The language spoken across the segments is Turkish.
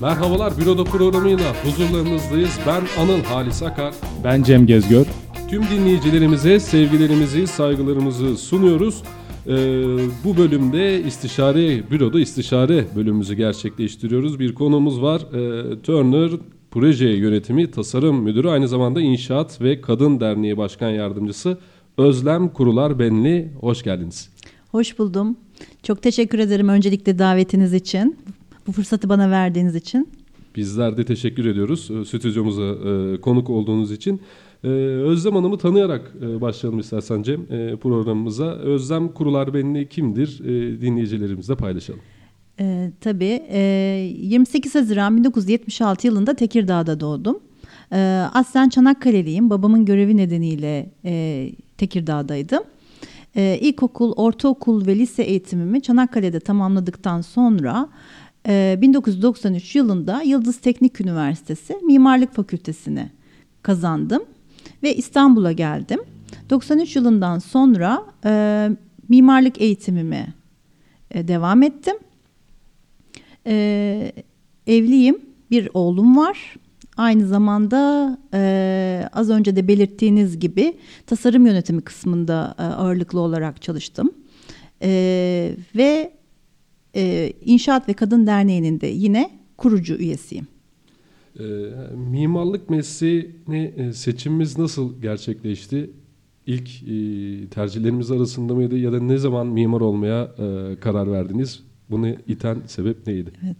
Merhabalar Büroda programıyla huzurlarınızdayız. Ben Anıl Halis Akar. Ben Cem Gezgör. Tüm dinleyicilerimize sevgilerimizi, saygılarımızı sunuyoruz. Ee, bu bölümde istişare, büroda istişare bölümümüzü gerçekleştiriyoruz. Bir konumuz var. Ee, Turner Proje Yönetimi Tasarım Müdürü, aynı zamanda İnşaat ve Kadın Derneği Başkan Yardımcısı Özlem Kurular Benli. Hoş geldiniz. Hoş buldum. Çok teşekkür ederim öncelikle davetiniz için. Bu fırsatı bana verdiğiniz için. Bizler de teşekkür ediyoruz e, stüdyomuza e, konuk olduğunuz için. E, Özlem Hanım'ı tanıyarak e, başlayalım istersen Cem e, programımıza. Özlem Kurular Benli kimdir? E, dinleyicilerimizle paylaşalım. Ee, tabii. E, 28 Haziran 1976 yılında Tekirdağ'da doğdum. E, aslen Çanakkale'liyim. Babamın görevi nedeniyle e, Tekirdağ'daydım. E, ilkokul, ortaokul ve lise eğitimimi Çanakkale'de tamamladıktan sonra e, 1993 yılında Yıldız Teknik Üniversitesi Mimarlık Fakültesini kazandım ve İstanbul'a geldim. 93 yılından sonra e, mimarlık eğitimimi e, devam ettim. E, evliyim, bir oğlum var. Aynı zamanda e, az önce de belirttiğiniz gibi tasarım yönetimi kısmında e, ağırlıklı olarak çalıştım. E, ve e, İnşaat ve Kadın Derneği'nin de yine kurucu üyesiyim. E, mimarlık mesleğini e, seçimimiz nasıl gerçekleşti? İlk e, tercihlerimiz arasında mıydı ya da ne zaman mimar olmaya e, karar verdiniz? Bunu iten sebep neydi? Evet.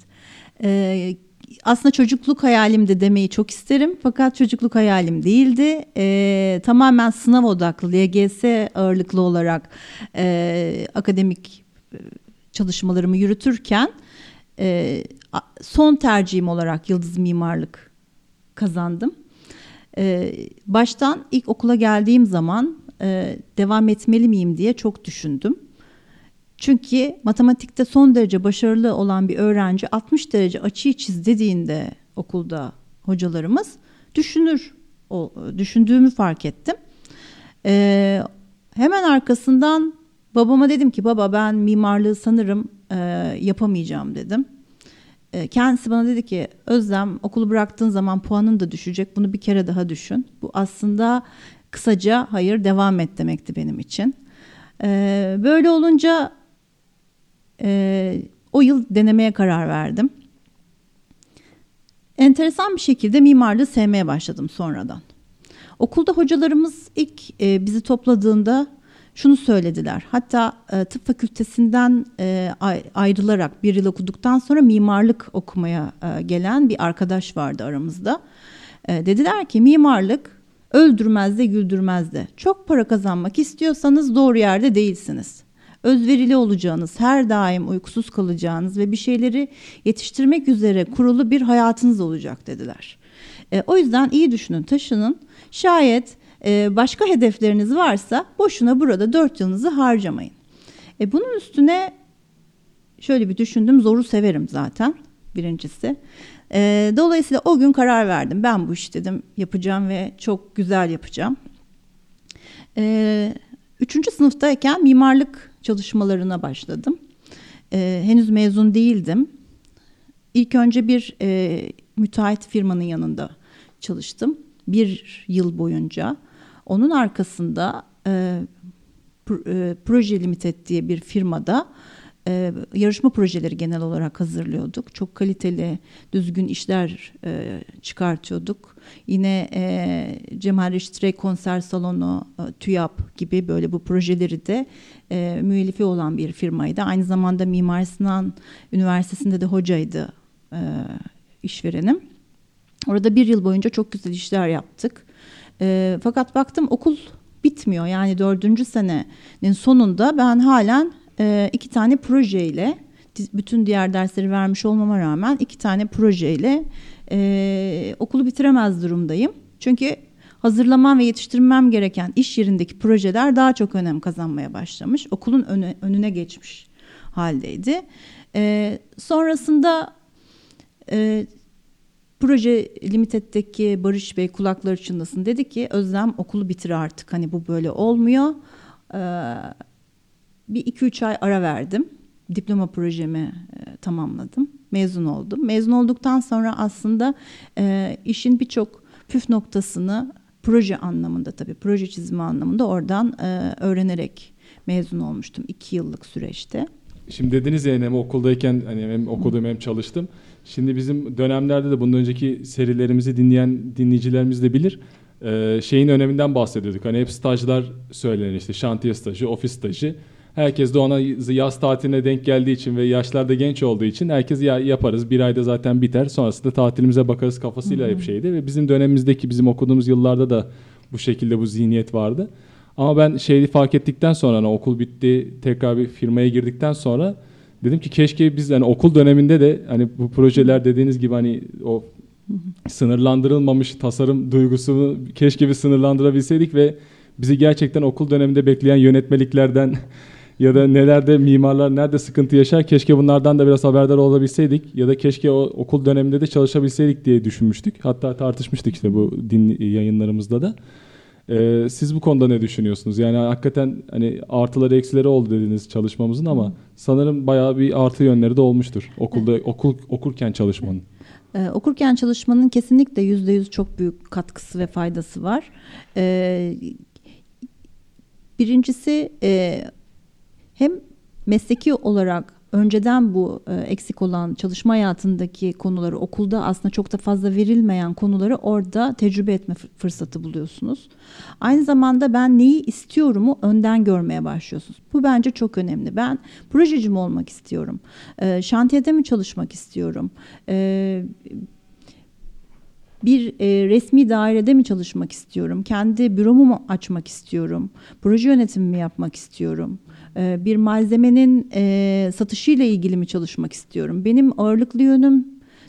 E, aslında çocukluk hayalimdi demeyi çok isterim fakat çocukluk hayalim değildi. E, tamamen sınav odaklı, LGS ağırlıklı olarak e, akademik çalışmalarımı yürütürken e, son tercihim olarak Yıldız Mimarlık kazandım. E, baştan ilk okula geldiğim zaman e, devam etmeli miyim diye çok düşündüm. Çünkü matematikte son derece başarılı olan bir öğrenci 60 derece açıyı çiz dediğinde okulda hocalarımız düşünür. O düşündüğümü fark ettim. Ee, hemen arkasından babama dedim ki baba ben mimarlığı sanırım e, yapamayacağım dedim. E, kendisi bana dedi ki Özlem okulu bıraktığın zaman puanın da düşecek. Bunu bir kere daha düşün. Bu aslında kısaca hayır devam et demekti benim için. E, böyle olunca e, o yıl denemeye karar verdim. Enteresan bir şekilde mimarlığı sevmeye başladım sonradan. Okulda hocalarımız ilk e, bizi topladığında şunu söylediler. Hatta e, tıp fakültesinden e, ayrılarak bir yıl okuduktan sonra mimarlık okumaya e, gelen bir arkadaş vardı aramızda. E, dediler ki mimarlık öldürmez de güldürmez de. Çok para kazanmak istiyorsanız doğru yerde değilsiniz özverili olacağınız, her daim uykusuz kalacağınız ve bir şeyleri yetiştirmek üzere kurulu bir hayatınız olacak dediler. E, o yüzden iyi düşünün, taşının. Şayet e, başka hedefleriniz varsa boşuna burada dört yılınızı harcamayın. E, bunun üstüne şöyle bir düşündüm, zoru severim zaten birincisi. E, dolayısıyla o gün karar verdim. Ben bu iş dedim yapacağım ve çok güzel yapacağım. E, üçüncü sınıftayken mimarlık çalışmalarına başladım. E, henüz mezun değildim. İlk önce bir e, müteahhit firmanın yanında çalıştım. Bir yıl boyunca. Onun arkasında e, e Proje Limited diye bir firmada e, yarışma projeleri genel olarak hazırlıyorduk. Çok kaliteli, düzgün işler e, çıkartıyorduk. Yine e, Cemal Reşit konser salonu, e, TÜYAP gibi böyle bu projeleri de e, müellifi olan bir firmaydı. Aynı zamanda Mimar Sinan Üniversitesi'nde de hocaydı e, işverenim. Orada bir yıl boyunca çok güzel işler yaptık. E, fakat baktım okul bitmiyor. Yani dördüncü senenin sonunda ben halen e, iki tane projeyle bütün diğer dersleri vermiş olmama rağmen iki tane projeyle e, okulu bitiremez durumdayım. Çünkü hazırlamam ve yetiştirmem gereken iş yerindeki projeler daha çok önem kazanmaya başlamış. Okulun önü, önüne geçmiş haldeydi. E, sonrasında e, proje limited'deki Barış Bey kulakları çınlasın dedi ki Özlem okulu bitir artık hani bu böyle olmuyor. E, bir iki üç ay ara verdim. Diploma projemi e, tamamladım. mezun oldum. Mezun olduktan sonra aslında e, işin birçok püf noktasını proje anlamında tabii proje çizimi anlamında oradan e, öğrenerek mezun olmuştum iki yıllık süreçte. Şimdi dediniz ya hem okuldayken hani hem okudum hem çalıştım. Şimdi bizim dönemlerde de bundan önceki serilerimizi dinleyen dinleyicilerimiz de bilir. Ee, şeyin öneminden bahsediyorduk. Hani hep stajlar söylenir işte şantiye stajı, ofis stajı. Herkes de ona yaz tatiline denk geldiği için ve yaşlarda genç olduğu için herkes ya yaparız bir ayda zaten biter sonrasında tatilimize bakarız kafasıyla hep şeydi ve bizim dönemimizdeki bizim okuduğumuz yıllarda da bu şekilde bu zihniyet vardı. Ama ben şeyi fark ettikten sonra hani okul bitti tekrar bir firmaya girdikten sonra dedim ki keşke biz hani okul döneminde de hani bu projeler dediğiniz gibi hani o sınırlandırılmamış tasarım duygusunu keşke bir sınırlandırabilseydik ve bizi gerçekten okul döneminde bekleyen yönetmeliklerden ya da nelerde mimarlar nerede sıkıntı yaşar keşke bunlardan da biraz haberdar olabilseydik ya da keşke o okul döneminde de çalışabilseydik diye düşünmüştük. Hatta tartışmıştık işte bu din yayınlarımızda da. Ee, siz bu konuda ne düşünüyorsunuz? Yani hakikaten hani artıları eksileri oldu dediniz çalışmamızın ama sanırım bayağı bir artı yönleri de olmuştur okulda okul okurken çalışmanın. Ee, okurken çalışmanın kesinlikle yüzde yüz çok büyük katkısı ve faydası var. Ee, birincisi e, hem mesleki olarak önceden bu e, eksik olan çalışma hayatındaki konuları okulda aslında çok da fazla verilmeyen konuları orada tecrübe etme fırsatı buluyorsunuz. Aynı zamanda ben neyi istiyorumu önden görmeye başlıyorsunuz. Bu bence çok önemli. Ben projeci mi olmak istiyorum? E, şantiyede mi çalışmak istiyorum? E, bir e, resmi dairede mi çalışmak istiyorum? Kendi büromu mu açmak istiyorum? Proje yönetimi mi yapmak istiyorum? E, bir malzemenin e, satışıyla ilgili mi çalışmak istiyorum? Benim ağırlıklı yönüm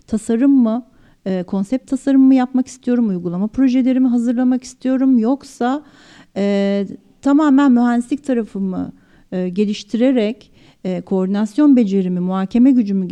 tasarım mı? E, konsept tasarım mı yapmak istiyorum? Uygulama projelerimi hazırlamak istiyorum? Yoksa e, tamamen mühendislik tarafımı e, geliştirerek e, koordinasyon becerimi, muhakeme gücümü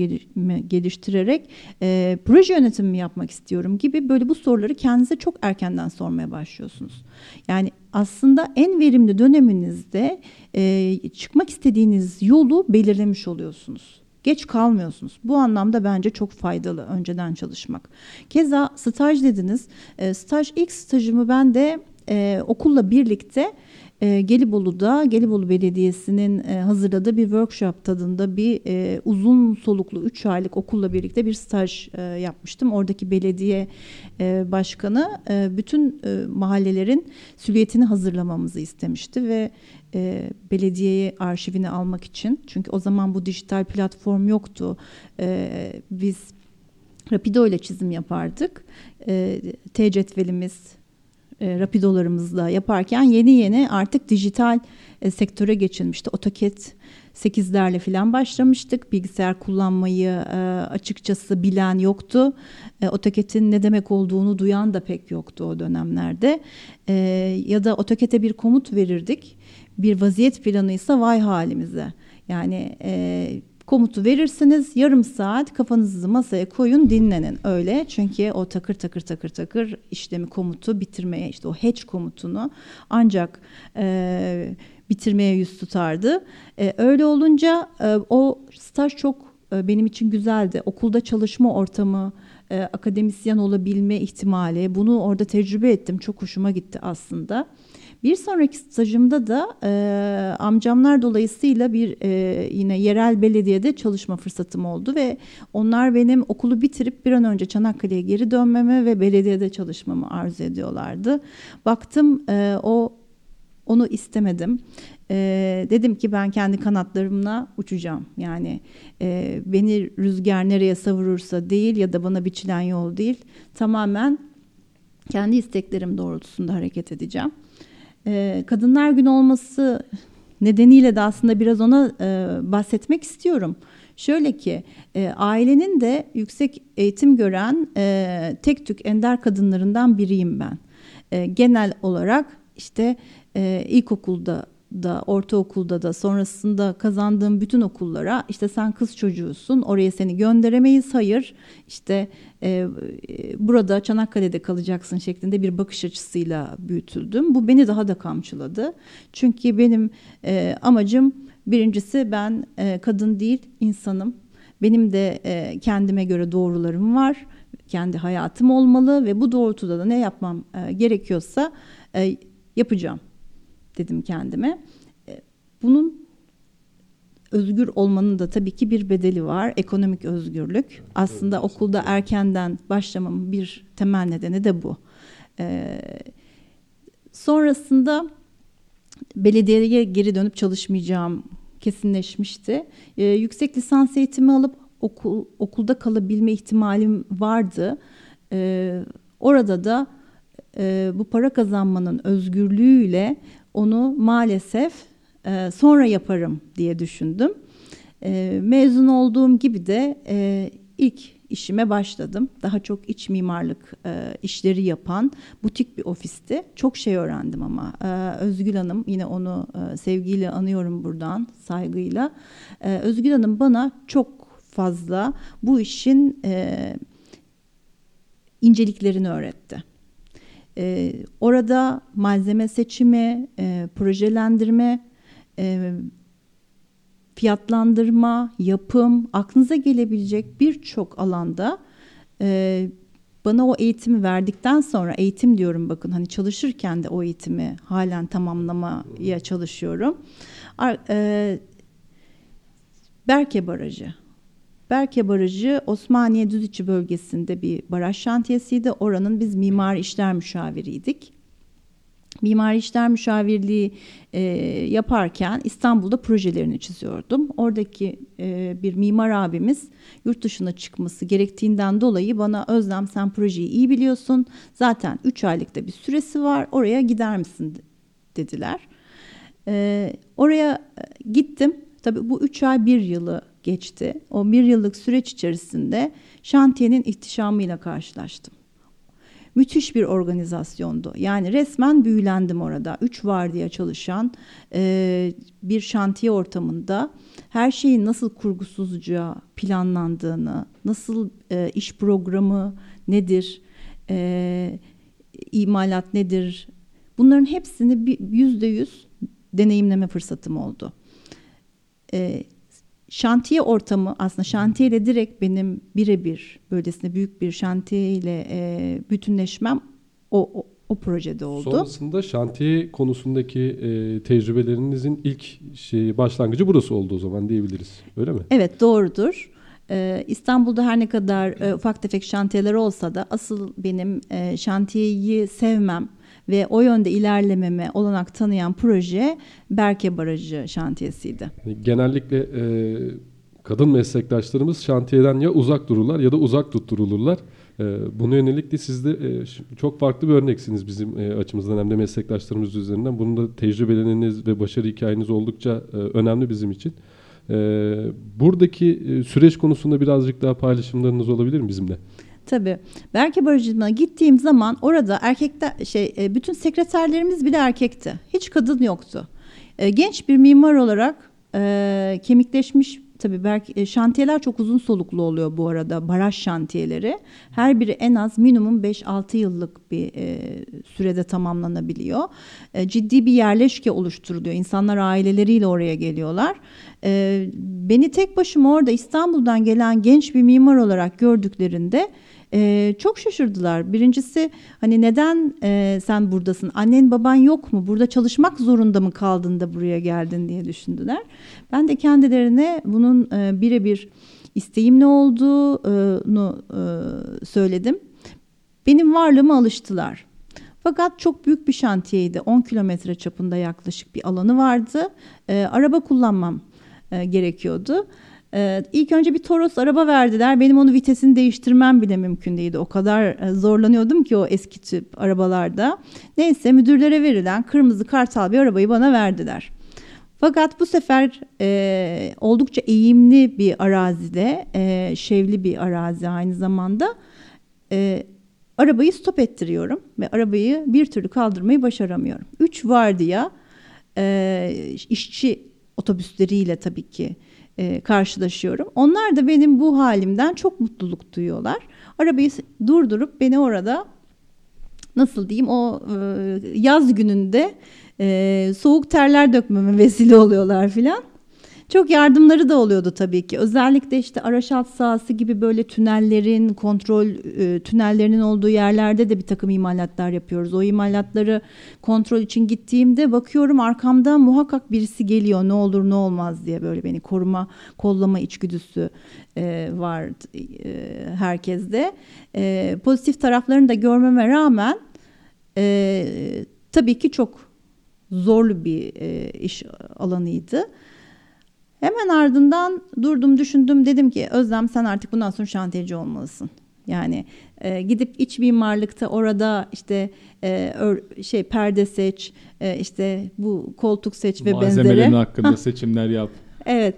geliştirerek e, proje yönetimi yapmak istiyorum gibi böyle bu soruları kendinize çok erkenden sormaya başlıyorsunuz. Yani aslında en verimli döneminizde e, çıkmak istediğiniz yolu belirlemiş oluyorsunuz. Geç kalmıyorsunuz. Bu anlamda bence çok faydalı önceden çalışmak. Keza staj dediniz. E, staj ilk stajımı ben de e, okulla birlikte e, Gelibolu'da Gelibolu Belediyesi'nin e, hazırladığı bir workshop tadında bir e, uzun soluklu 3 aylık okulla birlikte bir staj e, yapmıştım. Oradaki belediye e, başkanı e, bütün e, mahallelerin süliyetini hazırlamamızı istemişti ve e, belediyeye arşivini almak için çünkü o zaman bu dijital platform yoktu. E, biz Rapido ile çizim yapardık. E, T cetvelimiz, e, rapidolarımızla yaparken yeni yeni artık dijital e, sektöre geçilmişti. AutoCAD 8'lerle falan başlamıştık. Bilgisayar kullanmayı e, açıkçası bilen yoktu. E, AutoCAD'in ne demek olduğunu duyan da pek yoktu o dönemlerde. E, ya da AutoCAD'e bir komut verirdik. Bir vaziyet planıysa vay halimize. Yani komutu verirsiniz yarım saat kafanızı masaya koyun dinlenin. Öyle çünkü o takır takır takır takır işlemi komutu bitirmeye işte o hatch komutunu ancak e, bitirmeye yüz tutardı. E, öyle olunca e, o staj çok e, benim için güzeldi. Okulda çalışma ortamı akademisyen olabilme ihtimali bunu orada tecrübe ettim. Çok hoşuma gitti aslında. Bir sonraki stajımda da e, amcamlar dolayısıyla bir e, yine yerel belediyede çalışma fırsatım oldu ve onlar benim okulu bitirip bir an önce Çanakkale'ye geri dönmemi ve belediyede çalışmamı arzu ediyorlardı. Baktım e, o onu istemedim. E, dedim ki ben kendi kanatlarımla uçacağım. Yani e, beni rüzgar nereye savurursa değil ya da bana biçilen yol değil. Tamamen kendi isteklerim doğrultusunda hareket edeceğim. Ee, Kadınlar Günü olması nedeniyle de aslında biraz ona e, bahsetmek istiyorum. Şöyle ki e, ailenin de yüksek eğitim gören e, tek tük ender kadınlarından biriyim ben. E, genel olarak işte e, ilkokulda da ortaokulda da sonrasında kazandığım bütün okullara işte sen kız çocuğusun oraya seni gönderemeyiz hayır işte e, burada Çanakkale'de kalacaksın şeklinde bir bakış açısıyla büyütüldüm. Bu beni daha da kamçıladı. Çünkü benim e, amacım birincisi ben e, kadın değil insanım Benim de e, kendime göre doğrularım var. Kendi hayatım olmalı ve bu doğrultuda da ne yapmam e, gerekiyorsa e, yapacağım dedim kendime. E, bunun özgür olmanın da tabii ki bir bedeli var. Ekonomik özgürlük. Aslında okulda erkenden başlamamın bir temel nedeni de bu. Ee, sonrasında belediyeye geri dönüp çalışmayacağım kesinleşmişti. Ee, yüksek lisans eğitimi alıp okul okulda kalabilme ihtimalim vardı. Ee, orada da e, bu para kazanmanın özgürlüğüyle onu maalesef e, sonra yaparım diye düşündüm. E, mezun olduğum gibi de e, ilk işime başladım. Daha çok iç mimarlık e, işleri yapan butik bir ofisti. Çok şey öğrendim ama. E, Özgül Hanım yine onu e, sevgiyle anıyorum buradan saygıyla. E, Özgül Hanım bana çok fazla bu işin e, inceliklerini öğretti. E, orada malzeme seçimi, e, projelendirme, e, fiyatlandırma, yapım, aklınıza gelebilecek birçok alanda e, bana o eğitimi verdikten sonra eğitim diyorum bakın hani çalışırken de o eğitimi halen tamamlamaya çalışıyorum. Ar, e, Berke Barajı. Berke Barajı Osmaniye Düziçi bölgesinde bir baraj şantiyesiydi. Oranın biz mimar işler müşaviriydik. Mimari işler müşavirliği e, yaparken İstanbul'da projelerini çiziyordum. Oradaki e, bir mimar abimiz yurt dışına çıkması gerektiğinden dolayı bana Özlem sen projeyi iyi biliyorsun. Zaten 3 aylıkta bir süresi var oraya gider misin dediler. E, oraya gittim. Tabii bu 3 ay 1 yılı geçti. O bir yıllık süreç içerisinde şantiyenin ihtişamıyla karşılaştım müthiş bir organizasyondu. Yani resmen büyülendim orada. Üç vardiya çalışan e, bir şantiye ortamında her şeyin nasıl kurgusuzca planlandığını, nasıl e, iş programı nedir, e, imalat nedir, bunların hepsini yüzde yüz deneyimleme fırsatım oldu. E, şantiye ortamı aslında şantiyeyle direkt benim birebir böylesine büyük bir şantiyeyle e, bütünleşmem o, o, o projede oldu. Sonrasında şantiye konusundaki e, tecrübelerinizin ilk şeyi başlangıcı burası oldu o zaman diyebiliriz. Öyle mi? Evet doğrudur. Ee, İstanbul'da her ne kadar e, ufak tefek şantiyeler olsa da asıl benim e, şantiyeyi sevmem ve o yönde ilerlememe olanak tanıyan proje Berke Barajı şantiyesiydi. Genellikle e, kadın meslektaşlarımız şantiyeden ya uzak dururlar ya da uzak tutturulurlar. E, buna yönelik de siz de e, çok farklı bir örneksiniz bizim e, açımızdan hem de meslektaşlarımız üzerinden. Bunun da tecrübeleriniz ve başarı hikayeniz oldukça e, önemli bizim için. E, buradaki e, süreç konusunda birazcık daha paylaşımlarınız olabilir mi bizimle? Tabii. Berke Barajı'na gittiğim zaman orada erkekler şey e, bütün sekreterlerimiz bile erkekti. Hiç kadın yoktu. E, genç bir mimar olarak e, kemikleşmiş tabii belki şantiyeler çok uzun soluklu oluyor bu arada baraj şantiyeleri. Her biri en az minimum 5-6 yıllık bir sürede tamamlanabiliyor. Ciddi bir yerleşke oluşturuluyor. İnsanlar aileleriyle oraya geliyorlar. Beni tek başıma orada İstanbul'dan gelen genç bir mimar olarak gördüklerinde ee, çok şaşırdılar. Birincisi hani neden e, sen buradasın? Annen baban yok mu? Burada çalışmak zorunda mı kaldın da buraya geldin diye düşündüler. Ben de kendilerine bunun e, birebir isteğim ne olduğunu e, söyledim. Benim varlığıma alıştılar. Fakat çok büyük bir şantiyeydi. 10 kilometre çapında yaklaşık bir alanı vardı. E, araba kullanmam e, gerekiyordu. Ee, ilk önce bir Toros araba verdiler. Benim onu vitesini değiştirmem bile mümkün değildi. O kadar e, zorlanıyordum ki o eski tip arabalarda. Neyse müdürlere verilen kırmızı kartal bir arabayı bana verdiler. Fakat bu sefer e, oldukça eğimli bir arazide, e, şevli bir arazi aynı zamanda. E, arabayı stop ettiriyorum ve arabayı bir türlü kaldırmayı başaramıyorum. Üç vardiya e, işçi otobüsleriyle tabii ki e, karşılaşıyorum. Onlar da benim bu halimden çok mutluluk duyuyorlar. Arabayı durdurup beni orada nasıl diyeyim o e, yaz gününde e, soğuk terler dökmeme vesile oluyorlar filan. Çok yardımları da oluyordu tabii ki. Özellikle işte araç alt sahası gibi böyle tünellerin, kontrol e, tünellerinin olduğu yerlerde de bir takım imalatlar yapıyoruz. O imalatları kontrol için gittiğimde bakıyorum arkamda muhakkak birisi geliyor ne olur ne olmaz diye böyle beni koruma, kollama içgüdüsü e, var e, herkeste. E, pozitif taraflarını da görmeme rağmen e, tabii ki çok zorlu bir e, iş alanıydı. Hemen ardından durdum düşündüm dedim ki Özlem sen artık bundan sonra şantiyeci olmalısın. Yani e, gidip iç mimarlıkta orada işte e, ör, şey perde seç, e, işte bu koltuk seç ve benzeri. Malzemelerin hakkında seçimler yap. Evet.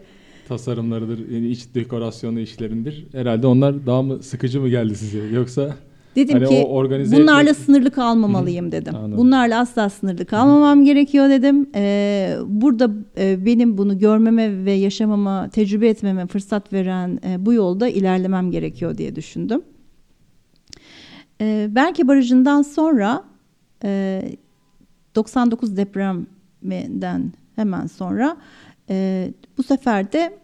Tasarımlarıdır, yani iç dekorasyonu işlerindir. Herhalde onlar daha mı sıkıcı mı geldi size yoksa? Dedim Hani ki bunlarla etmek- sınırlı kalmamalıyım dedim. Anladım. Bunlarla asla sınırlı kalmamam gerekiyor dedim. Ee, burada e, benim bunu görmeme ve yaşamama, tecrübe etmeme fırsat veren e, bu yolda ilerlemem gerekiyor diye düşündüm. Ee, Berke Barajı'ndan sonra e, 99 depreminden hemen sonra e, bu sefer de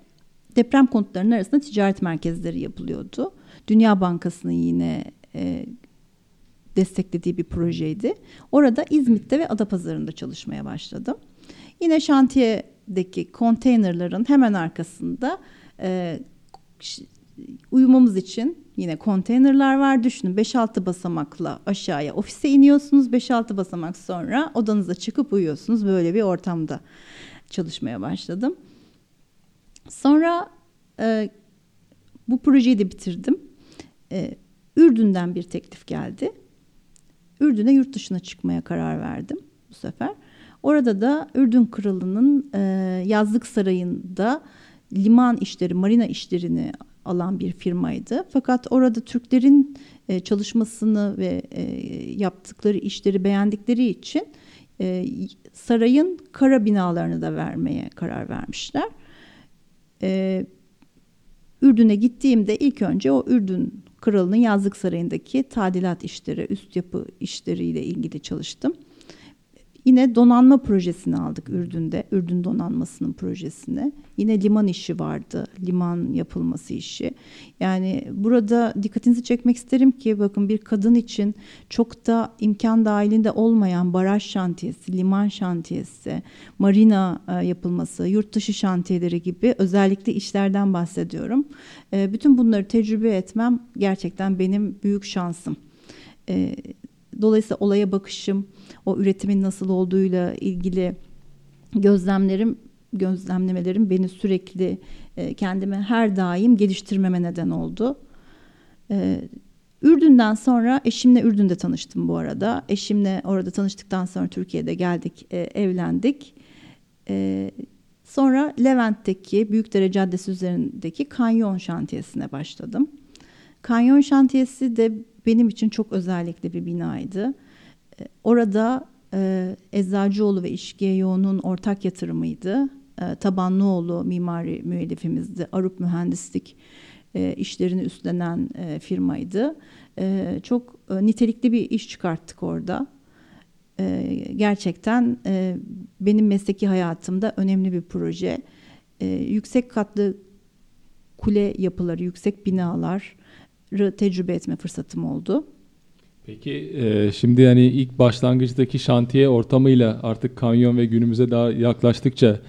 deprem konutlarının arasında ticaret merkezleri yapılıyordu. Dünya Bankası'nın yine e, desteklediği bir projeydi. Orada İzmit'te ve Adapazarı'nda çalışmaya başladım. Yine şantiyedeki konteynerların hemen arkasında e, uyumamız için yine konteynerlar var. Düşünün 5-6 basamakla aşağıya ofise iniyorsunuz. 5-6 basamak sonra odanıza çıkıp uyuyorsunuz. Böyle bir ortamda çalışmaya başladım. Sonra e, bu projeyi de bitirdim. E, Ürdün'den bir teklif geldi. Ürdün'e yurt dışına çıkmaya karar verdim bu sefer. Orada da Ürdün Kralı'nın e, yazlık sarayında liman işleri, marina işlerini alan bir firmaydı. Fakat orada Türklerin e, çalışmasını ve e, yaptıkları işleri beğendikleri için e, sarayın kara binalarını da vermeye karar vermişler. E, Ürdün'e gittiğimde ilk önce o Ürdün kralının yazlık sarayındaki tadilat işleri, üst yapı işleriyle ilgili çalıştım. Yine donanma projesini aldık Ürdün'de. Ürdün donanmasının projesini. Yine liman işi vardı. Liman yapılması işi. Yani burada dikkatinizi çekmek isterim ki bakın bir kadın için çok da imkan dahilinde olmayan baraj şantiyesi, liman şantiyesi, marina e, yapılması, yurt dışı şantiyeleri gibi özellikle işlerden bahsediyorum. E, bütün bunları tecrübe etmem gerçekten benim büyük şansım. E, Dolayısıyla olaya bakışım, o üretimin nasıl olduğuyla ilgili gözlemlerim, gözlemlemelerim beni sürekli e, kendime her daim geliştirmeme neden oldu. E, Ürdün'den sonra eşimle Ürdün'de tanıştım bu arada. Eşimle orada tanıştıktan sonra Türkiye'de geldik, e, evlendik. E, sonra Levent'teki Büyükdere Caddesi üzerindeki kanyon şantiyesine başladım. Kanyon şantiyesi de benim için çok özellikle bir binaydı. Orada e, Eczacıoğlu ve İşkiye Yoğun'un ortak yatırımıydı. E, Tabanlıoğlu mimari müellifimizdi. Arup Mühendislik e, işlerini üstlenen e, firmaydı. Çok nitelikli bir iş çıkarttık orada. Gerçekten benim mesleki hayatımda önemli bir proje. Yüksek katlı kule yapıları, yüksek binalar tecrübe etme fırsatım oldu. Peki e, şimdi yani ilk başlangıçtaki şantiye ortamıyla artık kanyon ve günümüze daha yaklaştıkça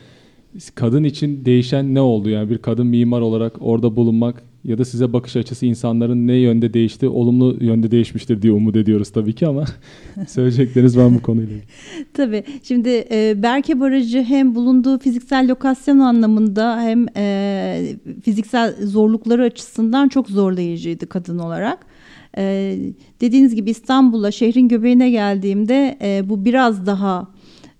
kadın için değişen ne oldu? Yani bir kadın mimar olarak orada bulunmak ya da size bakış açısı insanların ne yönde değişti? Olumlu yönde değişmiştir diye umut ediyoruz tabii ki ama söyleyecekleriniz var bu konuyla? Tabii. Şimdi e, Berke Barajı hem bulunduğu fiziksel lokasyon anlamında hem e, fiziksel zorlukları açısından çok zorlayıcıydı kadın olarak. E, dediğiniz gibi İstanbul'a şehrin göbeğine geldiğimde e, bu biraz daha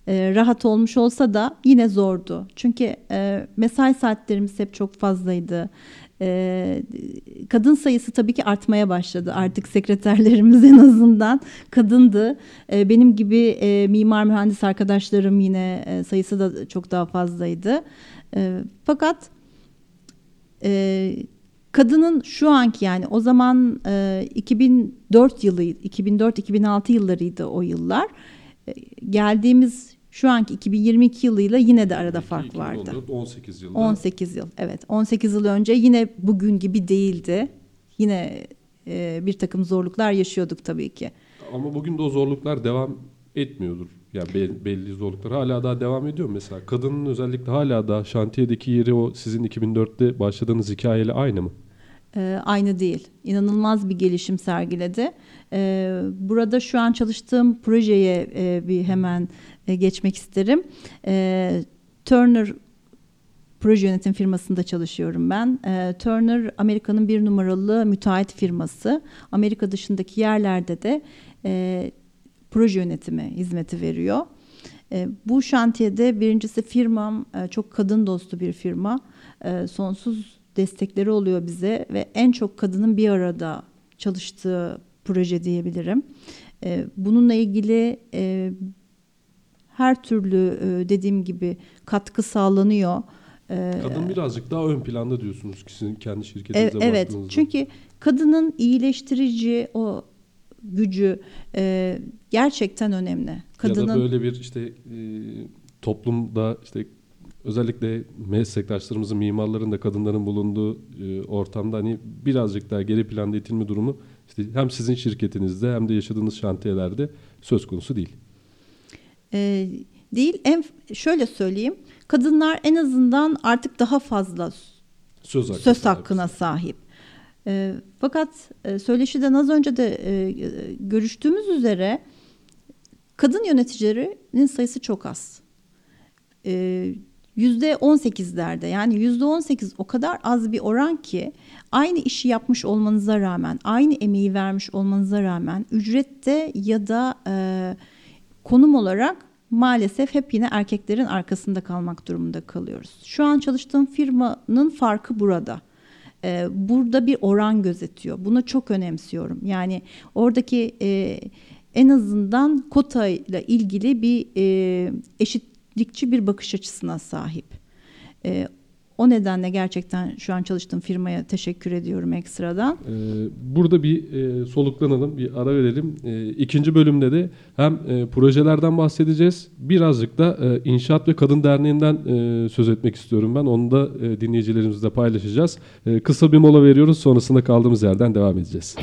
e, rahat olmuş olsa da yine zordu. Çünkü e, mesai saatlerimiz hep çok fazlaydı. E, kadın sayısı tabii ki artmaya başladı. Artık sekreterlerimiz en azından kadındı. E, benim gibi e, mimar mühendis arkadaşlarım yine e, sayısı da çok daha fazlaydı. E, fakat e, kadının şu anki yani o zaman e, 2004 yılı 2004-2006 yıllarıydı o yıllar. E, geldiğimiz Şu anki 2022 yılıyla yine de arada fark vardı. 2014, 18 yılda. 18 yıl evet 18 yıl önce yine bugün gibi değildi. Yine e, bir takım zorluklar yaşıyorduk tabii ki. Ama bugün de o zorluklar devam etmiyordur. Yani be- belli zorluklar hala daha devam ediyor mesela? Kadının özellikle hala da şantiyedeki yeri o sizin 2004'te başladığınız hikayeyle aynı mı? E, aynı değil. İnanılmaz bir gelişim sergiledi. E, burada şu an çalıştığım projeye e, bir hemen geçmek isterim. Turner proje yönetim firmasında çalışıyorum ben. Turner Amerika'nın bir numaralı müteahhit firması. Amerika dışındaki yerlerde de proje yönetimi hizmeti veriyor. Bu şantiyede birincisi firmam çok kadın dostu bir firma. Sonsuz destekleri oluyor bize ve en çok kadının bir arada çalıştığı proje diyebilirim. E, bununla ilgili e, her türlü e, dediğim gibi katkı sağlanıyor. E, Kadın birazcık daha ön planda diyorsunuz ki sizin kendi e- şirketinize evet baktığınızda. çünkü kadının iyileştirici o gücü e, gerçekten önemli. Kadının Ya da böyle bir işte e, toplumda işte özellikle meslektaşlarımızın, mimarların da kadınların bulunduğu e, ortamda hani birazcık daha geri planda itilme durumu işte hem sizin şirketinizde hem de yaşadığınız şantiyelerde söz konusu değil. e, değil. En şöyle söyleyeyim. Kadınlar en azından artık daha fazla Söz hakkı. söz hakkına sahip. E, fakat e, söyleşiden az önce de e, görüştüğümüz üzere kadın yöneticilerinin sayısı çok az. E, %18'lerde yani yüzde 18 o kadar az bir oran ki aynı işi yapmış olmanıza rağmen aynı emeği vermiş olmanıza rağmen ücrette ya da e, konum olarak maalesef hep yine erkeklerin arkasında kalmak durumunda kalıyoruz. Şu an çalıştığım firmanın farkı burada. Ee, burada bir oran gözetiyor. Bunu çok önemsiyorum. Yani oradaki e, en azından kota ile ilgili bir e, eşitlikçi bir bakış açısına sahip. E, o nedenle gerçekten şu an çalıştığım firmaya teşekkür ediyorum ekstradan. Ee, Burada bir e, soluklanalım, bir ara verelim. E, İkinci bölümde de hem e, projelerden bahsedeceğiz, birazcık da e, İnşaat ve Kadın Derneği'nden e, söz etmek istiyorum ben. Onu da e, dinleyicilerimizle paylaşacağız. E, Kısa bir mola veriyoruz, sonrasında kaldığımız yerden devam edeceğiz.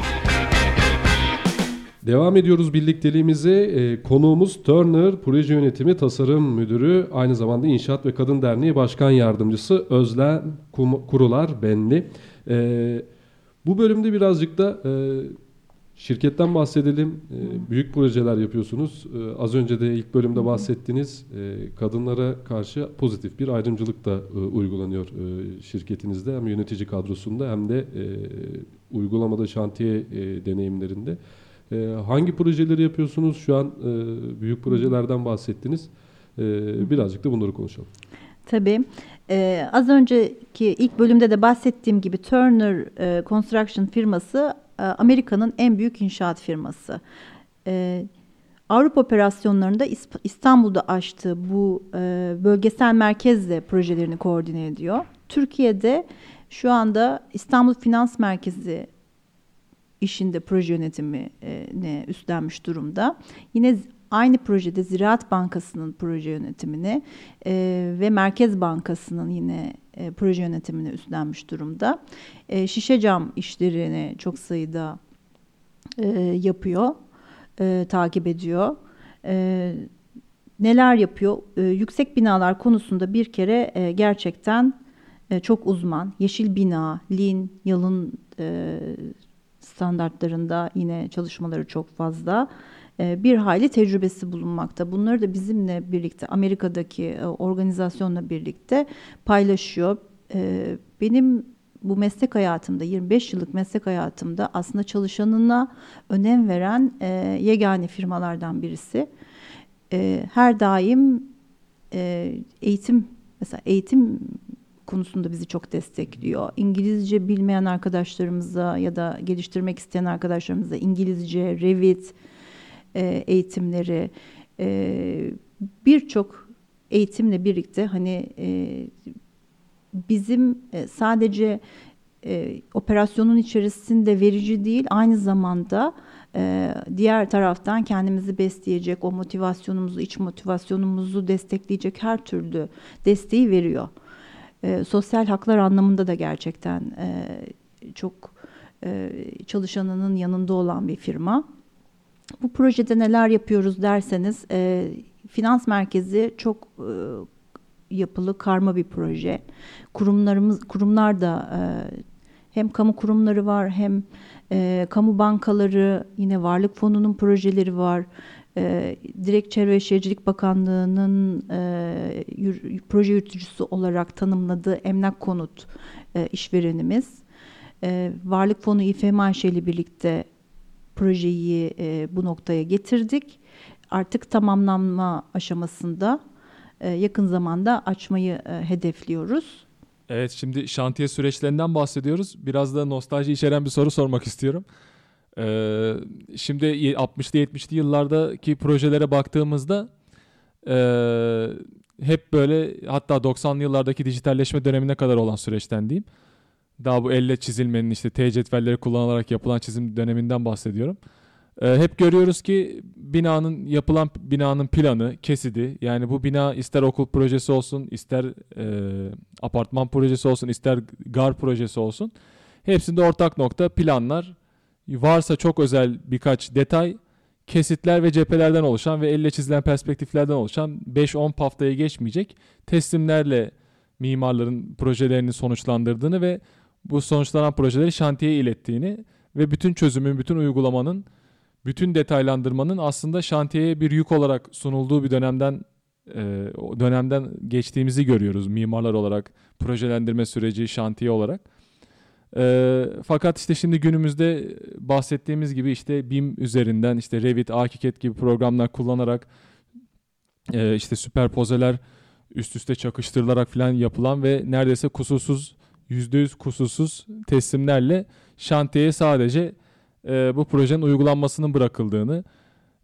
Devam ediyoruz birlikteliğimize. E, konuğumuz Turner Proje Yönetimi Tasarım Müdürü, aynı zamanda İnşaat ve Kadın Derneği Başkan Yardımcısı Özlem Kurular Benli. E, bu bölümde birazcık da e, şirketten bahsedelim. E, büyük projeler yapıyorsunuz. E, az önce de ilk bölümde bahsettiniz. E, kadınlara karşı pozitif bir ayrımcılık da e, uygulanıyor e, şirketinizde. Hem yönetici kadrosunda hem de e, uygulamada şantiye e, deneyimlerinde. E, hangi projeleri yapıyorsunuz? Şu an e, büyük projelerden bahsettiniz. E, birazcık da bunları konuşalım. Tabii. Ee, az önceki ilk bölümde de bahsettiğim gibi Turner e, Construction firması e, Amerika'nın en büyük inşaat firması. E, Avrupa operasyonlarında İstanbul'da açtığı bu e, bölgesel merkezle projelerini koordine ediyor. Türkiye'de şu anda İstanbul Finans Merkezi işinde proje yönetimini üstlenmiş durumda. Yine aynı projede Ziraat Bankası'nın proje yönetimini e, ve Merkez Bankası'nın yine e, proje yönetimini üstlenmiş durumda. E, şişe cam işlerini çok sayıda e, yapıyor, e, takip ediyor. E, neler yapıyor? E, yüksek binalar konusunda bir kere e, gerçekten e, çok uzman. Yeşil bina, Lean, yalın e, standartlarında yine çalışmaları çok fazla. E, bir hayli tecrübesi bulunmakta. Bunları da bizimle birlikte Amerika'daki e, organizasyonla birlikte paylaşıyor. E, benim bu meslek hayatımda 25 yıllık meslek hayatımda aslında çalışanına önem veren yegane firmalardan birisi. Her daim eğitim mesela eğitim konusunda bizi çok destekliyor. İngilizce bilmeyen arkadaşlarımıza ya da geliştirmek isteyen arkadaşlarımıza İngilizce, Revit e, eğitimleri e, birçok eğitimle birlikte hani e, bizim e, sadece e, operasyonun içerisinde verici değil aynı zamanda e, diğer taraftan kendimizi besleyecek, o motivasyonumuzu, iç motivasyonumuzu destekleyecek her türlü desteği veriyor. E, sosyal haklar anlamında da gerçekten e, çok e, çalışanının yanında olan bir firma. Bu projede neler yapıyoruz derseniz, e, finans merkezi çok e, yapılı karma bir proje. Kurumlarımız, kurumlar da e, hem kamu kurumları var hem e, kamu bankaları, yine Varlık Fonu'nun projeleri var. E, direkt Çevre ve Şehircilik Bakanlığı'nın e, yür, proje yürütücüsü olarak tanımladığı emlak konut e, işverenimiz. E, Varlık Fonu İFM ile birlikte projeyi e, bu noktaya getirdik. Artık tamamlanma aşamasında e, yakın zamanda açmayı e, hedefliyoruz. Evet şimdi şantiye süreçlerinden bahsediyoruz. Biraz da nostalji içeren bir soru sormak istiyorum. Ee, şimdi 60'lı 70'li yıllardaki projelere baktığımızda e, hep böyle hatta 90'lı yıllardaki dijitalleşme dönemine kadar olan süreçten diyeyim. Daha bu elle çizilmenin işte T cetvelleri kullanılarak yapılan çizim döneminden bahsediyorum. Ee, hep görüyoruz ki binanın yapılan binanın planı, kesidi yani bu bina ister okul projesi olsun, ister e, apartman projesi olsun, ister gar projesi olsun. Hepsinde ortak nokta planlar. Varsa çok özel birkaç detay, kesitler ve cephelerden oluşan ve elle çizilen perspektiflerden oluşan 5-10 haftaya geçmeyecek teslimlerle mimarların projelerini sonuçlandırdığını ve bu sonuçlanan projeleri şantiyeye ilettiğini ve bütün çözümün, bütün uygulamanın bütün detaylandırmanın aslında şantiyeye bir yük olarak sunulduğu bir dönemden e, dönemden geçtiğimizi görüyoruz mimarlar olarak projelendirme süreci şantiye olarak. E, fakat işte şimdi günümüzde bahsettiğimiz gibi işte BIM üzerinden işte Revit, AutoCAD gibi programlar kullanarak e, işte süperpozeler üst üste çakıştırılarak falan yapılan ve neredeyse kusursuz %100 kusursuz teslimlerle şantiyeye sadece e, bu projenin uygulanmasının bırakıldığını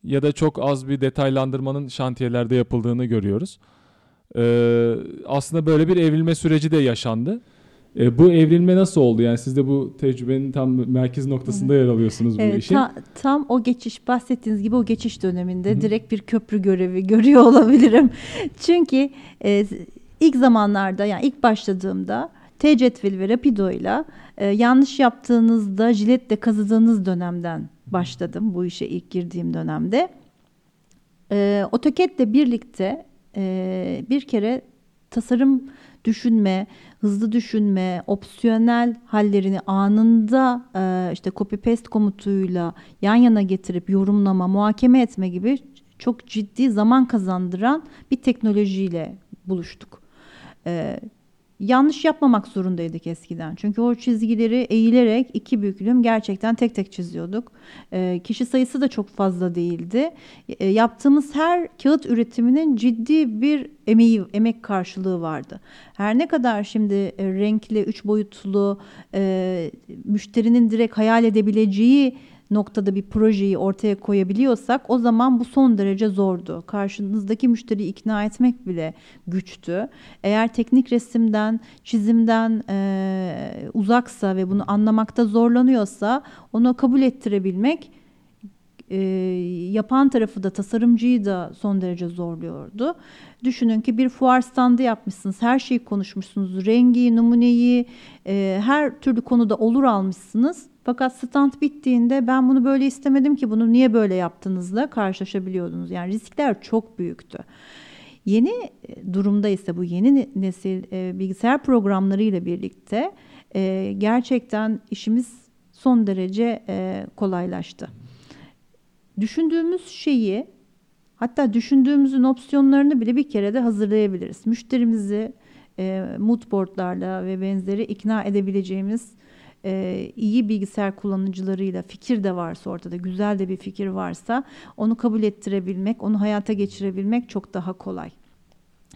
ya da çok az bir detaylandırmanın şantiyelerde yapıldığını görüyoruz. E, aslında böyle bir evrilme süreci de yaşandı. E, bu evrilme nasıl oldu? Yani siz de bu tecrübenin tam merkez noktasında yer alıyorsunuz bu evet, işin. Ta, tam o geçiş bahsettiğiniz gibi o geçiş döneminde Hı-hı. direkt bir köprü görevi görüyor olabilirim. Çünkü e, ilk zamanlarda yani ilk başladığımda T cetveli ve rapido ile e, yanlış yaptığınızda jiletle kazıdığınız dönemden başladım bu işe ilk girdiğim dönemde. E, AutoCAD'le birlikte e, bir kere tasarım düşünme, hızlı düşünme, opsiyonel hallerini anında e, işte copy paste komutuyla yan yana getirip yorumlama, muhakeme etme gibi çok ciddi zaman kazandıran bir teknolojiyle buluştuk. E, yanlış yapmamak zorundaydık eskiden. Çünkü o çizgileri eğilerek iki büklüm gerçekten tek tek çiziyorduk. E, kişi sayısı da çok fazla değildi. E, yaptığımız her kağıt üretiminin ciddi bir emeği, emek karşılığı vardı. Her ne kadar şimdi e, renkli, üç boyutlu, e, müşterinin direkt hayal edebileceği noktada bir projeyi ortaya koyabiliyorsak o zaman bu son derece zordu. Karşınızdaki müşteriyi ikna etmek bile güçtü. Eğer teknik resimden, çizimden e, uzaksa ve bunu anlamakta zorlanıyorsa onu kabul ettirebilmek e, yapan tarafı da tasarımcıyı da son derece zorluyordu. Düşünün ki bir fuar standı yapmışsınız, her şeyi konuşmuşsunuz, rengi, numuneyi, e, her türlü konuda olur almışsınız. Fakat stand bittiğinde ben bunu böyle istemedim ki bunu niye böyle yaptığınızla karşılaşabiliyordunuz. Yani riskler çok büyüktü. Yeni e, durumda ise bu yeni nesil e, bilgisayar programları ile birlikte e, gerçekten işimiz son derece e, kolaylaştı. Düşündüğümüz şeyi hatta düşündüğümüzün opsiyonlarını bile bir kere de hazırlayabiliriz. Müşterimizi e, moodboardlarla ve benzeri ikna edebileceğimiz e, iyi bilgisayar kullanıcılarıyla fikir de varsa ortada güzel de bir fikir varsa onu kabul ettirebilmek, onu hayata geçirebilmek çok daha kolay.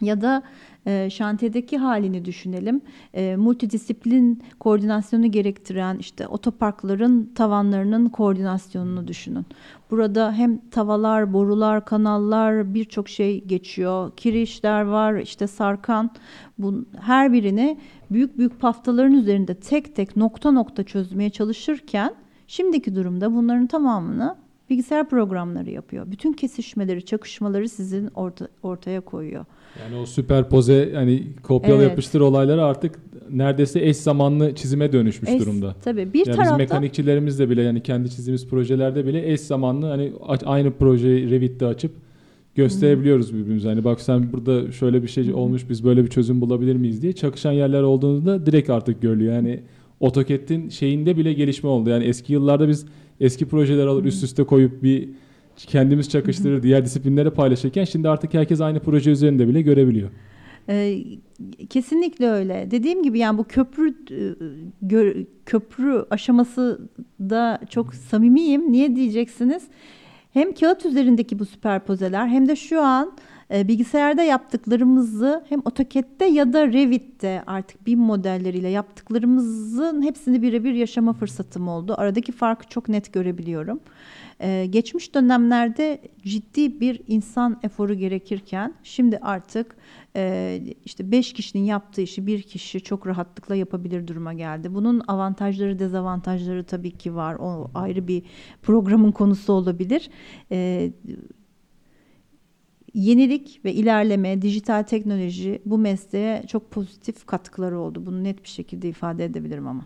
Ya da e, şantiyedeki halini düşünelim. E, multidisiplin koordinasyonu gerektiren işte otoparkların tavanlarının koordinasyonunu düşünün. Burada hem tavalar, borular, kanallar birçok şey geçiyor. Kirişler var, işte sarkan. Bu her birini büyük büyük paftaların üzerinde tek tek nokta nokta çözmeye çalışırken şimdiki durumda bunların tamamını bilgisayar programları yapıyor. Bütün kesişmeleri, çakışmaları sizin orta, ortaya koyuyor. Yani o süperpoze yani kopyala Evet. yapıştır olayları artık neredeyse eş zamanlı çizime dönüşmüş Es- durumda. Tabii bir yani bizim tarafta mekanikçilerimiz de bile yani kendi çizdiğimiz projelerde bile eş zamanlı hani aynı projeyi Revit'te açıp gösterebiliyoruz birbirimize. Hani bak sen burada şöyle bir şey olmuş biz böyle bir çözüm bulabilir miyiz diye çakışan yerler olduğunda direkt artık görülüyor. Yani AutoCAD'in şeyinde bile gelişme oldu. Yani eski yıllarda biz eski projeler alır üst üste koyup bir kendimiz çakıştırır diğer disiplinlere paylaşırken şimdi artık herkes aynı proje üzerinde bile görebiliyor. Ee, kesinlikle öyle. Dediğim gibi yani bu köprü e, gö- köprü aşaması da çok samimiyim. Niye diyeceksiniz? Hem kağıt üzerindeki bu süperpozeler hem de şu an e, bilgisayarda yaptıklarımızı hem AutoCAD'de ya da Revit'te artık BIM modelleriyle yaptıklarımızın hepsini birebir yaşama fırsatım oldu. Aradaki farkı çok net görebiliyorum. Ee, geçmiş dönemlerde ciddi bir insan eforu gerekirken şimdi artık e, işte beş kişinin yaptığı işi bir kişi çok rahatlıkla yapabilir duruma geldi. Bunun avantajları dezavantajları tabii ki var. O ayrı bir programın konusu olabilir. Ee, yenilik ve ilerleme, dijital teknoloji bu mesleğe çok pozitif katkıları oldu. Bunu net bir şekilde ifade edebilirim ama.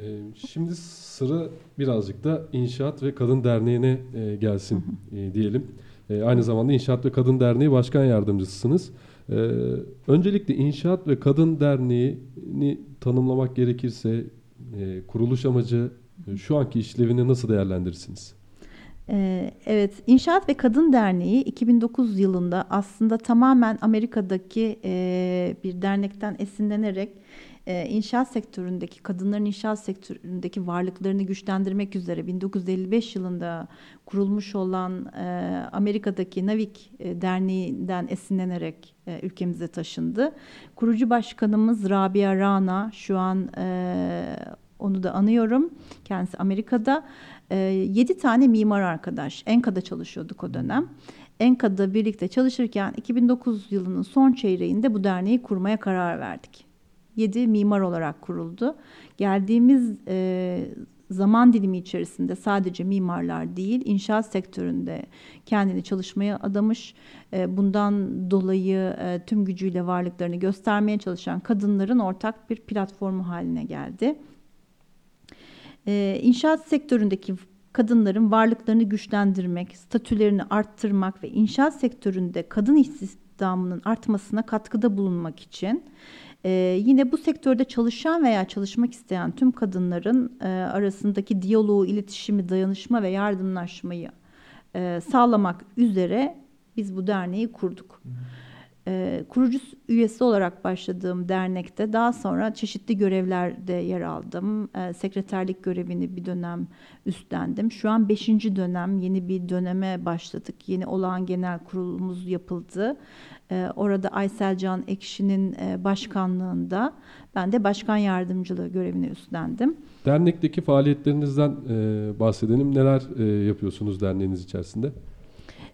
Ee, Şimdi sıra birazcık da İnşaat ve Kadın Derneği'ne e, gelsin e, diyelim. E, Aynı zamanda İnşaat ve Kadın Derneği Başkan Yardımcısısınız. Öncelikle İnşaat ve Kadın Derneği'ni tanımlamak gerekirse kuruluş amacı, şu anki işlevini nasıl değerlendirirsiniz? Ee, Evet, İnşaat ve Kadın Derneği 2009 yılında aslında tamamen Amerika'daki e, bir dernekten esinlenerek e, inşaat sektöründeki kadınların inşaat sektöründeki varlıklarını güçlendirmek üzere 1955 yılında kurulmuş olan e, Amerika'daki Navik Derneği'nden esinlenerek ülkemize taşındı. Kurucu başkanımız Rabia Rana şu an onu da anıyorum. Kendisi Amerika'da. 7 tane mimar arkadaş. Enka'da çalışıyorduk o dönem. Enka'da birlikte çalışırken 2009 yılının son çeyreğinde bu derneği kurmaya karar verdik. 7 mimar olarak kuruldu. Geldiğimiz e, zaman dilimi içerisinde sadece mimarlar değil, inşaat sektöründe kendini çalışmaya adamış, e, bundan dolayı e, tüm gücüyle varlıklarını göstermeye çalışan kadınların ortak bir platformu haline geldi. Ee, inşaat sektöründeki kadınların varlıklarını güçlendirmek, statülerini arttırmak ve inşaat sektöründe kadın istihdamının artmasına katkıda bulunmak için e, yine bu sektörde çalışan veya çalışmak isteyen tüm kadınların e, arasındaki diyaloğu, iletişimi, dayanışma ve yardımlaşmayı e, sağlamak üzere biz bu derneği kurduk. E, kurucu üyesi olarak başladığım dernekte daha sonra çeşitli görevlerde yer aldım. E, sekreterlik görevini bir dönem üstlendim. Şu an beşinci dönem yeni bir döneme başladık. Yeni olağan genel kurulumuz yapıldı. E, orada Aysel Can Ekşi'nin e, başkanlığında ben de başkan yardımcılığı görevini üstlendim. Dernekteki faaliyetlerinizden e, bahsedelim. Neler e, yapıyorsunuz derneğiniz içerisinde?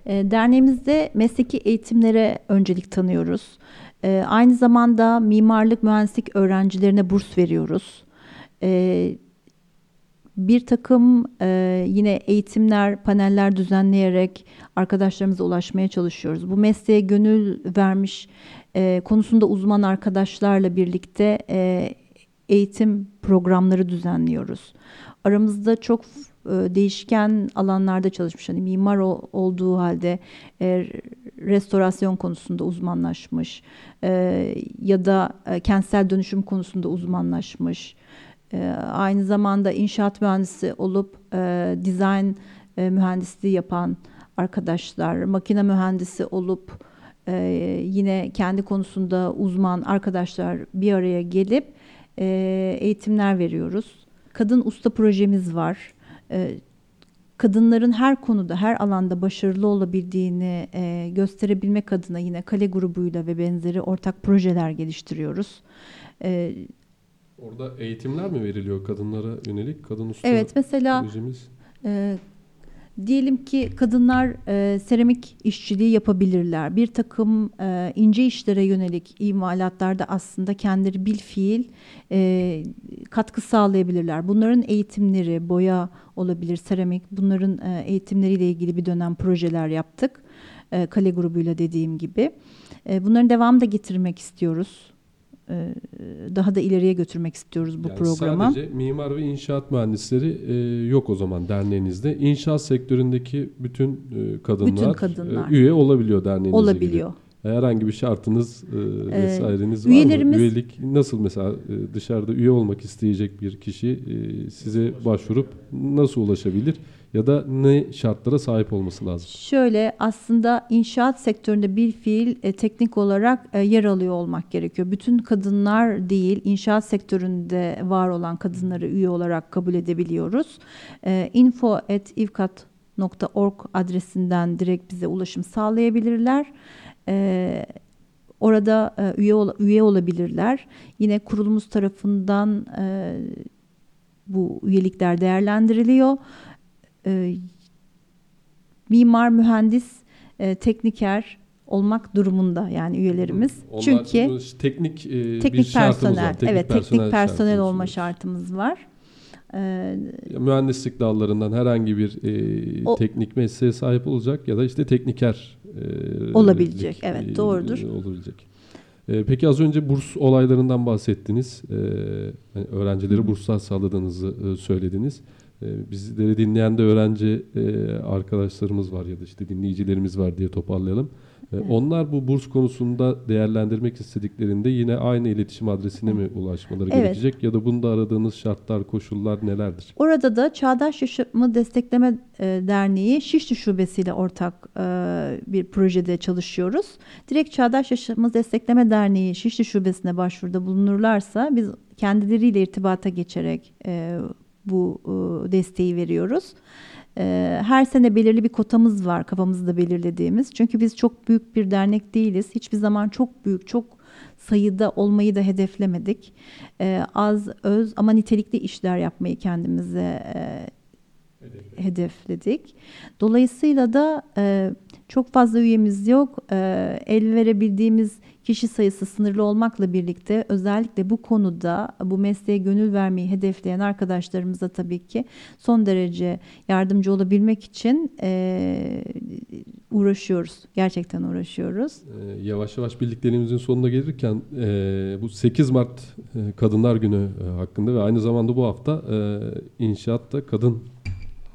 E, Derneğimizde mesleki eğitimlere öncelik tanıyoruz. E, Aynı zamanda mimarlık, mühendislik öğrencilerine burs veriyoruz. E, Bir takım e, yine eğitimler, paneller düzenleyerek arkadaşlarımıza ulaşmaya çalışıyoruz. Bu mesleğe gönül vermiş, e, konusunda uzman arkadaşlarla birlikte e, eğitim programları düzenliyoruz. Aramızda çok değişken alanlarda çalışmış. Hani mimar olduğu halde e, restorasyon konusunda uzmanlaşmış e, ya da e, kentsel dönüşüm konusunda uzmanlaşmış. E, aynı zamanda inşaat mühendisi olup e, dizayn e, mühendisliği yapan arkadaşlar, makine mühendisi olup e, yine kendi konusunda uzman arkadaşlar bir araya gelip e, eğitimler veriyoruz. Kadın usta projemiz var. E, kadınların her konuda, her alanda başarılı olabildiğini e, gösterebilmek adına yine Kale grubuyla ve benzeri ortak projeler geliştiriyoruz. E, Orada eğitimler mi veriliyor kadınlara yönelik? Kadın usta evet, mesela projemiz. e, Diyelim ki kadınlar e, seramik işçiliği yapabilirler. Bir takım e, ince işlere yönelik imalatlarda aslında kendileri bil fiil e, katkı sağlayabilirler. Bunların eğitimleri, boya olabilir, seramik bunların e, eğitimleriyle ilgili bir dönem projeler yaptık. E, kale grubuyla dediğim gibi. E, bunların devamı da getirmek istiyoruz. Daha da ileriye götürmek istiyoruz bu Yani programa. Sadece mimar ve inşaat mühendisleri yok o zaman derneğinizde. İnşaat sektöründeki bütün kadınlar, Bütün kadınlar. üye olabiliyor derneğinize. Olabiliyor. gibi. Herhangi bir şartınız e, Ee, vesaireniz var üyelerimiz- mı? Üyelik nasıl mesela e, dışarıda üye olmak isteyecek bir kişi e, size başvurup nasıl ulaşabilir? Ya da ne şartlara sahip olması lazım? Şöyle aslında inşaat sektöründe bir fiil e, teknik olarak e, yer alıyor olmak gerekiyor. Bütün kadınlar değil, inşaat sektöründe var olan kadınları üye olarak kabul edebiliyoruz. E, info@ivkat.org adresinden direkt bize ulaşım sağlayabilirler. E, orada e, üye ol- üye olabilirler. Yine kurulumuz tarafından e, bu üyelikler değerlendiriliyor. E, mimar, mühendis, e, tekniker olmak durumunda yani üyelerimiz. Onlar- Çünkü teknik e, bir teknik şartımız personel, var. Teknik evet teknik personel şartımız olma var. şartımız var. E, Ya Mühendislik dallarından herhangi bir e, O- teknik mesleğe sahip olacak ya da işte tekniker e, Olabilecek, lik, evet, e, doğrudur. e, olabilecek. E, peki az önce burs olaylarından bahsettiniz. E, hani öğrencilere burslar sağladığınızı e, söylediniz. E, bizleri dinleyen de öğrenci e, arkadaşlarımız var ya da işte dinleyicilerimiz var diye toparlayalım. E, Onlar bu burs konusunda değerlendirmek istediklerinde yine aynı iletişim adresine mi ulaşmaları Evet. gerekecek ya da bunda aradığınız şartlar, koşullar nelerdir? Orada da Çağdaş Yaşamı Destekleme e, Derneği Şişli Şubesi ile ortak e, bir projede çalışıyoruz. Direkt Çağdaş Yaşamı Destekleme Derneği Şişli Şubesi'ne başvuruda bulunurlarsa biz kendileriyle irtibata geçerek e, bu e, desteği veriyoruz. E, Her sene belirli bir kotamız var kafamızda belirlediğimiz. Çünkü biz çok büyük bir dernek değiliz. Hiçbir zaman çok büyük, çok sayıda olmayı da hedeflemedik. Ee, az, öz ama nitelikli işler yapmayı kendimize e, hedefledik. Dolayısıyla da e, çok fazla üyemiz yok. E, el verebildiğimiz kişi sayısı sınırlı olmakla birlikte özellikle bu konuda bu mesleğe gönül vermeyi hedefleyen arkadaşlarımıza tabii ki son derece yardımcı olabilmek için e, uğraşıyoruz. Gerçekten uğraşıyoruz. Ee, yavaş yavaş birliklerimizin sonuna gelirken e, bu 8 Mart e, Kadınlar Günü e, hakkında ve aynı zamanda bu hafta e, inşaatta kadın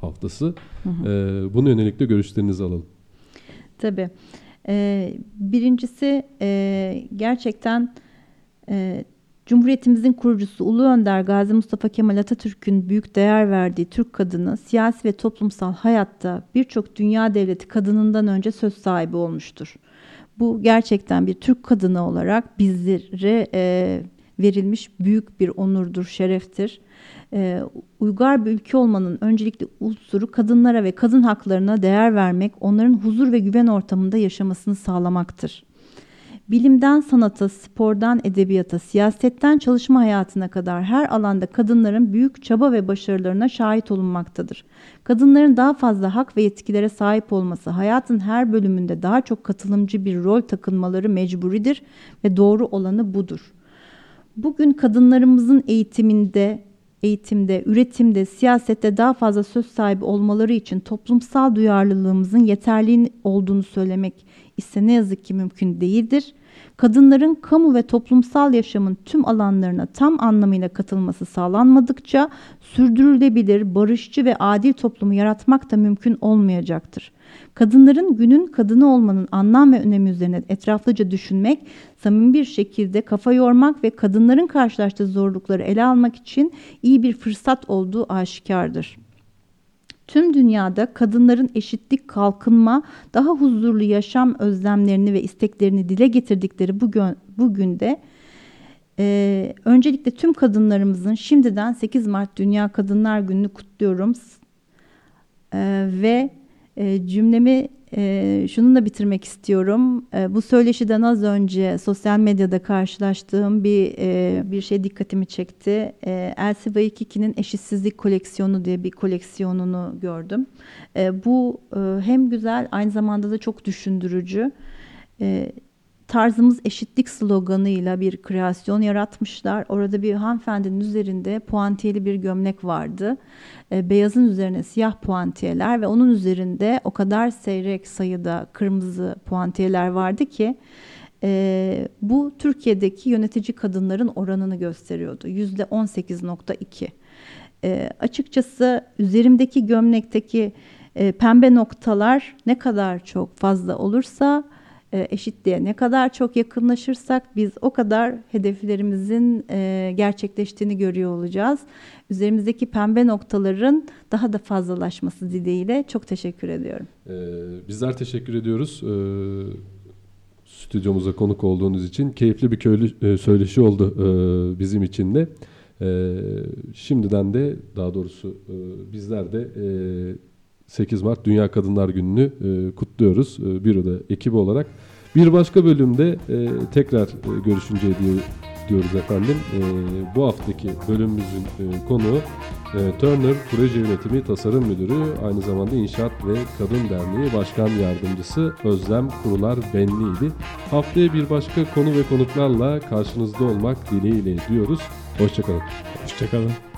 haftası. E, buna yönelik de görüşlerinizi alalım. Tabii. Ee, birincisi e, gerçekten e, Cumhuriyetimizin kurucusu Ulu Önder Gazi Mustafa Kemal Atatürk'ün büyük değer verdiği Türk kadını siyasi ve toplumsal hayatta birçok dünya devleti kadınından önce söz sahibi olmuştur. Bu gerçekten bir Türk kadını olarak bizlere e, verilmiş büyük bir onurdur, şereftir. E, uygar bir ülke olmanın öncelikli unsuru kadınlara ve kadın haklarına değer vermek, onların huzur ve güven ortamında yaşamasını sağlamaktır. Bilimden sanata, spordan edebiyata, siyasetten çalışma hayatına kadar her alanda kadınların büyük çaba ve başarılarına şahit olunmaktadır. Kadınların daha fazla hak ve yetkilere sahip olması, hayatın her bölümünde daha çok katılımcı bir rol takınmaları mecburidir ve doğru olanı budur. Bugün kadınlarımızın eğitiminde, eğitimde, üretimde, siyasette daha fazla söz sahibi olmaları için toplumsal duyarlılığımızın yeterli olduğunu söylemek ise ne yazık ki mümkün değildir. Kadınların kamu ve toplumsal yaşamın tüm alanlarına tam anlamıyla katılması sağlanmadıkça sürdürülebilir, barışçı ve adil toplumu yaratmak da mümkün olmayacaktır. Kadınların günün kadını olmanın anlam ve önemi üzerine etraflıca düşünmek, samimi bir şekilde kafa yormak ve kadınların karşılaştığı zorlukları ele almak için iyi bir fırsat olduğu aşikardır. Tüm dünyada kadınların eşitlik, kalkınma, daha huzurlu yaşam özlemlerini ve isteklerini dile getirdikleri bugün, bugün de e, öncelikle tüm kadınlarımızın şimdiden 8 Mart Dünya Kadınlar Günü'nü kutluyorum. E, ve e, cümlemi e, şununla bitirmek istiyorum. E, bu söyleşiden az önce sosyal medyada karşılaştığım bir e, bir şey dikkatimi çekti. E, Elsie Waikiki'nin Eşitsizlik Koleksiyonu diye bir koleksiyonunu gördüm. E, bu e, hem güzel aynı zamanda da çok düşündürücü. E, tarzımız eşitlik sloganıyla bir kreasyon yaratmışlar. Orada bir hanımefendinin üzerinde puantiyeli bir gömlek vardı. E, beyazın üzerine siyah puantiyeler ve onun üzerinde o kadar seyrek sayıda kırmızı puantiyeler vardı ki e, bu Türkiye'deki yönetici kadınların oranını gösteriyordu. Yüzde 18.2. E, açıkçası üzerimdeki gömlekteki e, pembe noktalar ne kadar çok fazla olursa eşitliğe ne kadar çok yakınlaşırsak biz o kadar hedeflerimizin e, gerçekleştiğini görüyor olacağız. Üzerimizdeki pembe noktaların daha da fazlalaşması dileğiyle çok teşekkür ediyorum. Ee, bizler teşekkür ediyoruz. Stüdyomuza konuk olduğunuz için keyifli bir köylü e, söyleşi oldu e, bizim için de. Şimdiden de daha doğrusu e, bizler de e, 8 Mart Dünya Kadınlar Günü'nü e, kutluyoruz e, Büro'da ekibi olarak. Bir başka bölümde e, tekrar e, görüşünceye diyor, diyoruz efendim. E, bu haftaki bölümümüzün e, konuğu e, Turner Proje Yönetimi Tasarım Müdürü, aynı zamanda İnşaat ve Kadın Derneği Başkan Yardımcısı Özlem Kurular Benli'ydi. Haftaya bir başka konu ve konuklarla karşınızda olmak dileğiyle diyoruz. Hoşçakalın. Hoşçakalın.